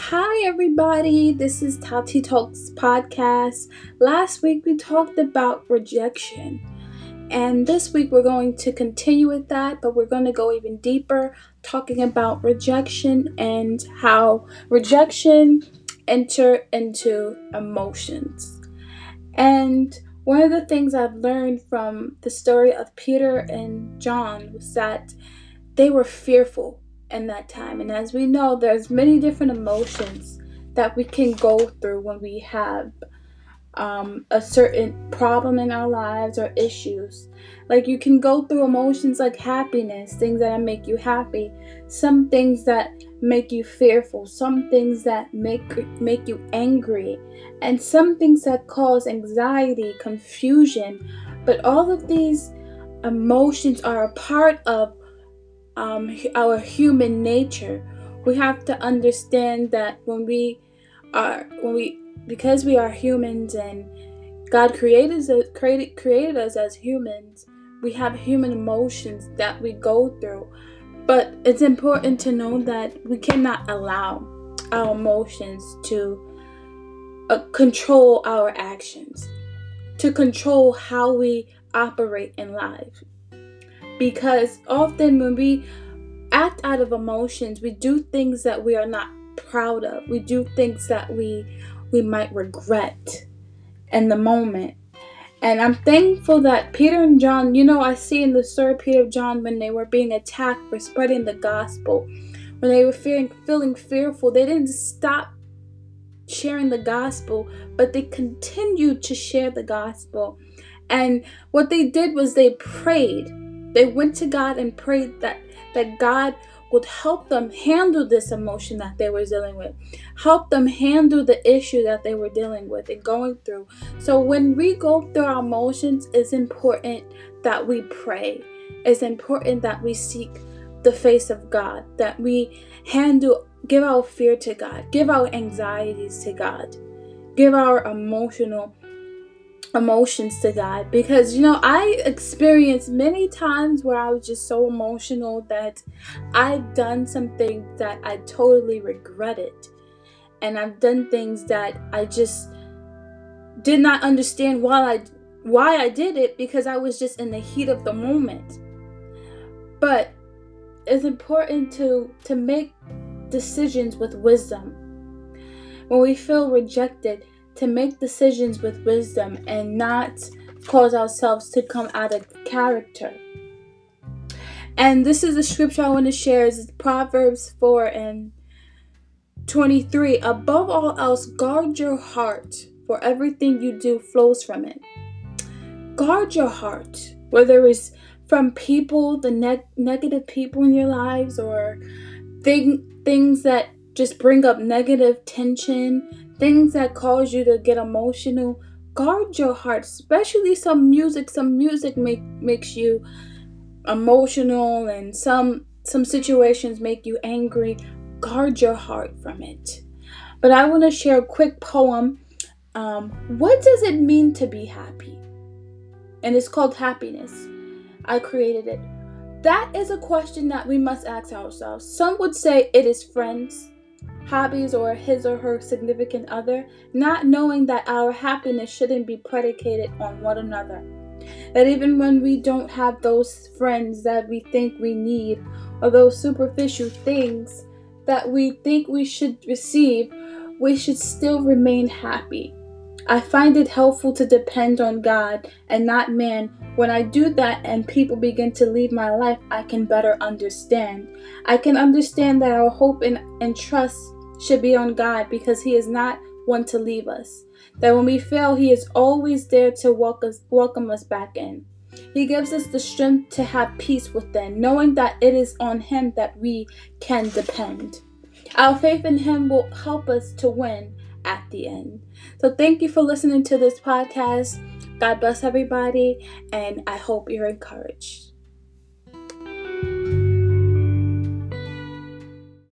Hi, everybody. This is Tati Talks podcast. Last week we talked about rejection, and this week we're going to continue with that, but we're going to go even deeper, talking about rejection and how rejection enter into emotions. And one of the things I've learned from the story of Peter and John was that they were fearful in that time. And as we know, there's many different emotions that we can go through when we have um, a certain problem in our lives or issues. Like you can go through emotions like happiness, things that make you happy, some things that make you fearful, some things that make make you angry, and some things that cause anxiety, confusion. But all of these emotions are a part of um, our human nature. We have to understand that when we are when we because we are humans and God created us created created us as humans, we have human emotions that we go through. But it's important to know that we cannot allow our emotions to uh, control our actions, to control how we operate in life because often when we act out of emotions we do things that we are not proud of. We do things that we we might regret in the moment. And i'm thankful that peter and john you know i see in the story of peter and john when they were being attacked for spreading the gospel when they were feeling fearful they didn't stop sharing the gospel but they continued to share the gospel. And what they did was they prayed they went to God and prayed that, that God would help them handle this emotion that they were dealing with, help them handle the issue that they were dealing with and going through. So, when we go through our emotions, it's important that we pray. It's important that we seek the face of God, that we handle, give our fear to God, give our anxieties to God, give our emotional emotions to God. Because you know I experienced many times where I was just so emotional that I've done something that I totally regretted. And I've done things that I just did not understand why I why I did it because I was just in the heat of the moment. But it's important to to make decisions with wisdom. When we feel rejected to make decisions with wisdom and not cause ourselves to come out of character. And this is the scripture I want to share is Proverbs 4 and 23. Above all else, guard your heart, for everything you do flows from it. Guard your heart, whether it's from people, the ne- negative people in your lives, or thing, things that just bring up negative tension, things that cause you to get emotional guard your heart especially some music. Some music make makes you emotional and some some situations make you angry. Guard your heart from it. But i want to share a quick poem. Um, what does it mean to be happy? And it's called happiness. I created it. That is a question that we must ask ourselves. Some would say it is friends hobbies, or his or her significant other, not knowing that our happiness shouldn't be predicated on one another. That even when we don't have those friends that we think we need, or those superficial things that we think we should receive, we should still remain happy. I find it helpful to depend on God and not man. When I do that and people begin to leave my life, I can better understand. I can understand that our hope and, and trust should be on God because He is not one to leave us. That when we fail, He is always there to welcome us, welcome us back in. He gives us the strength to have peace within, knowing that it is on Him that we can depend. Our faith in Him will help us to win at the end. So, thank you for listening to this podcast. God bless everybody, and I hope you're encouraged.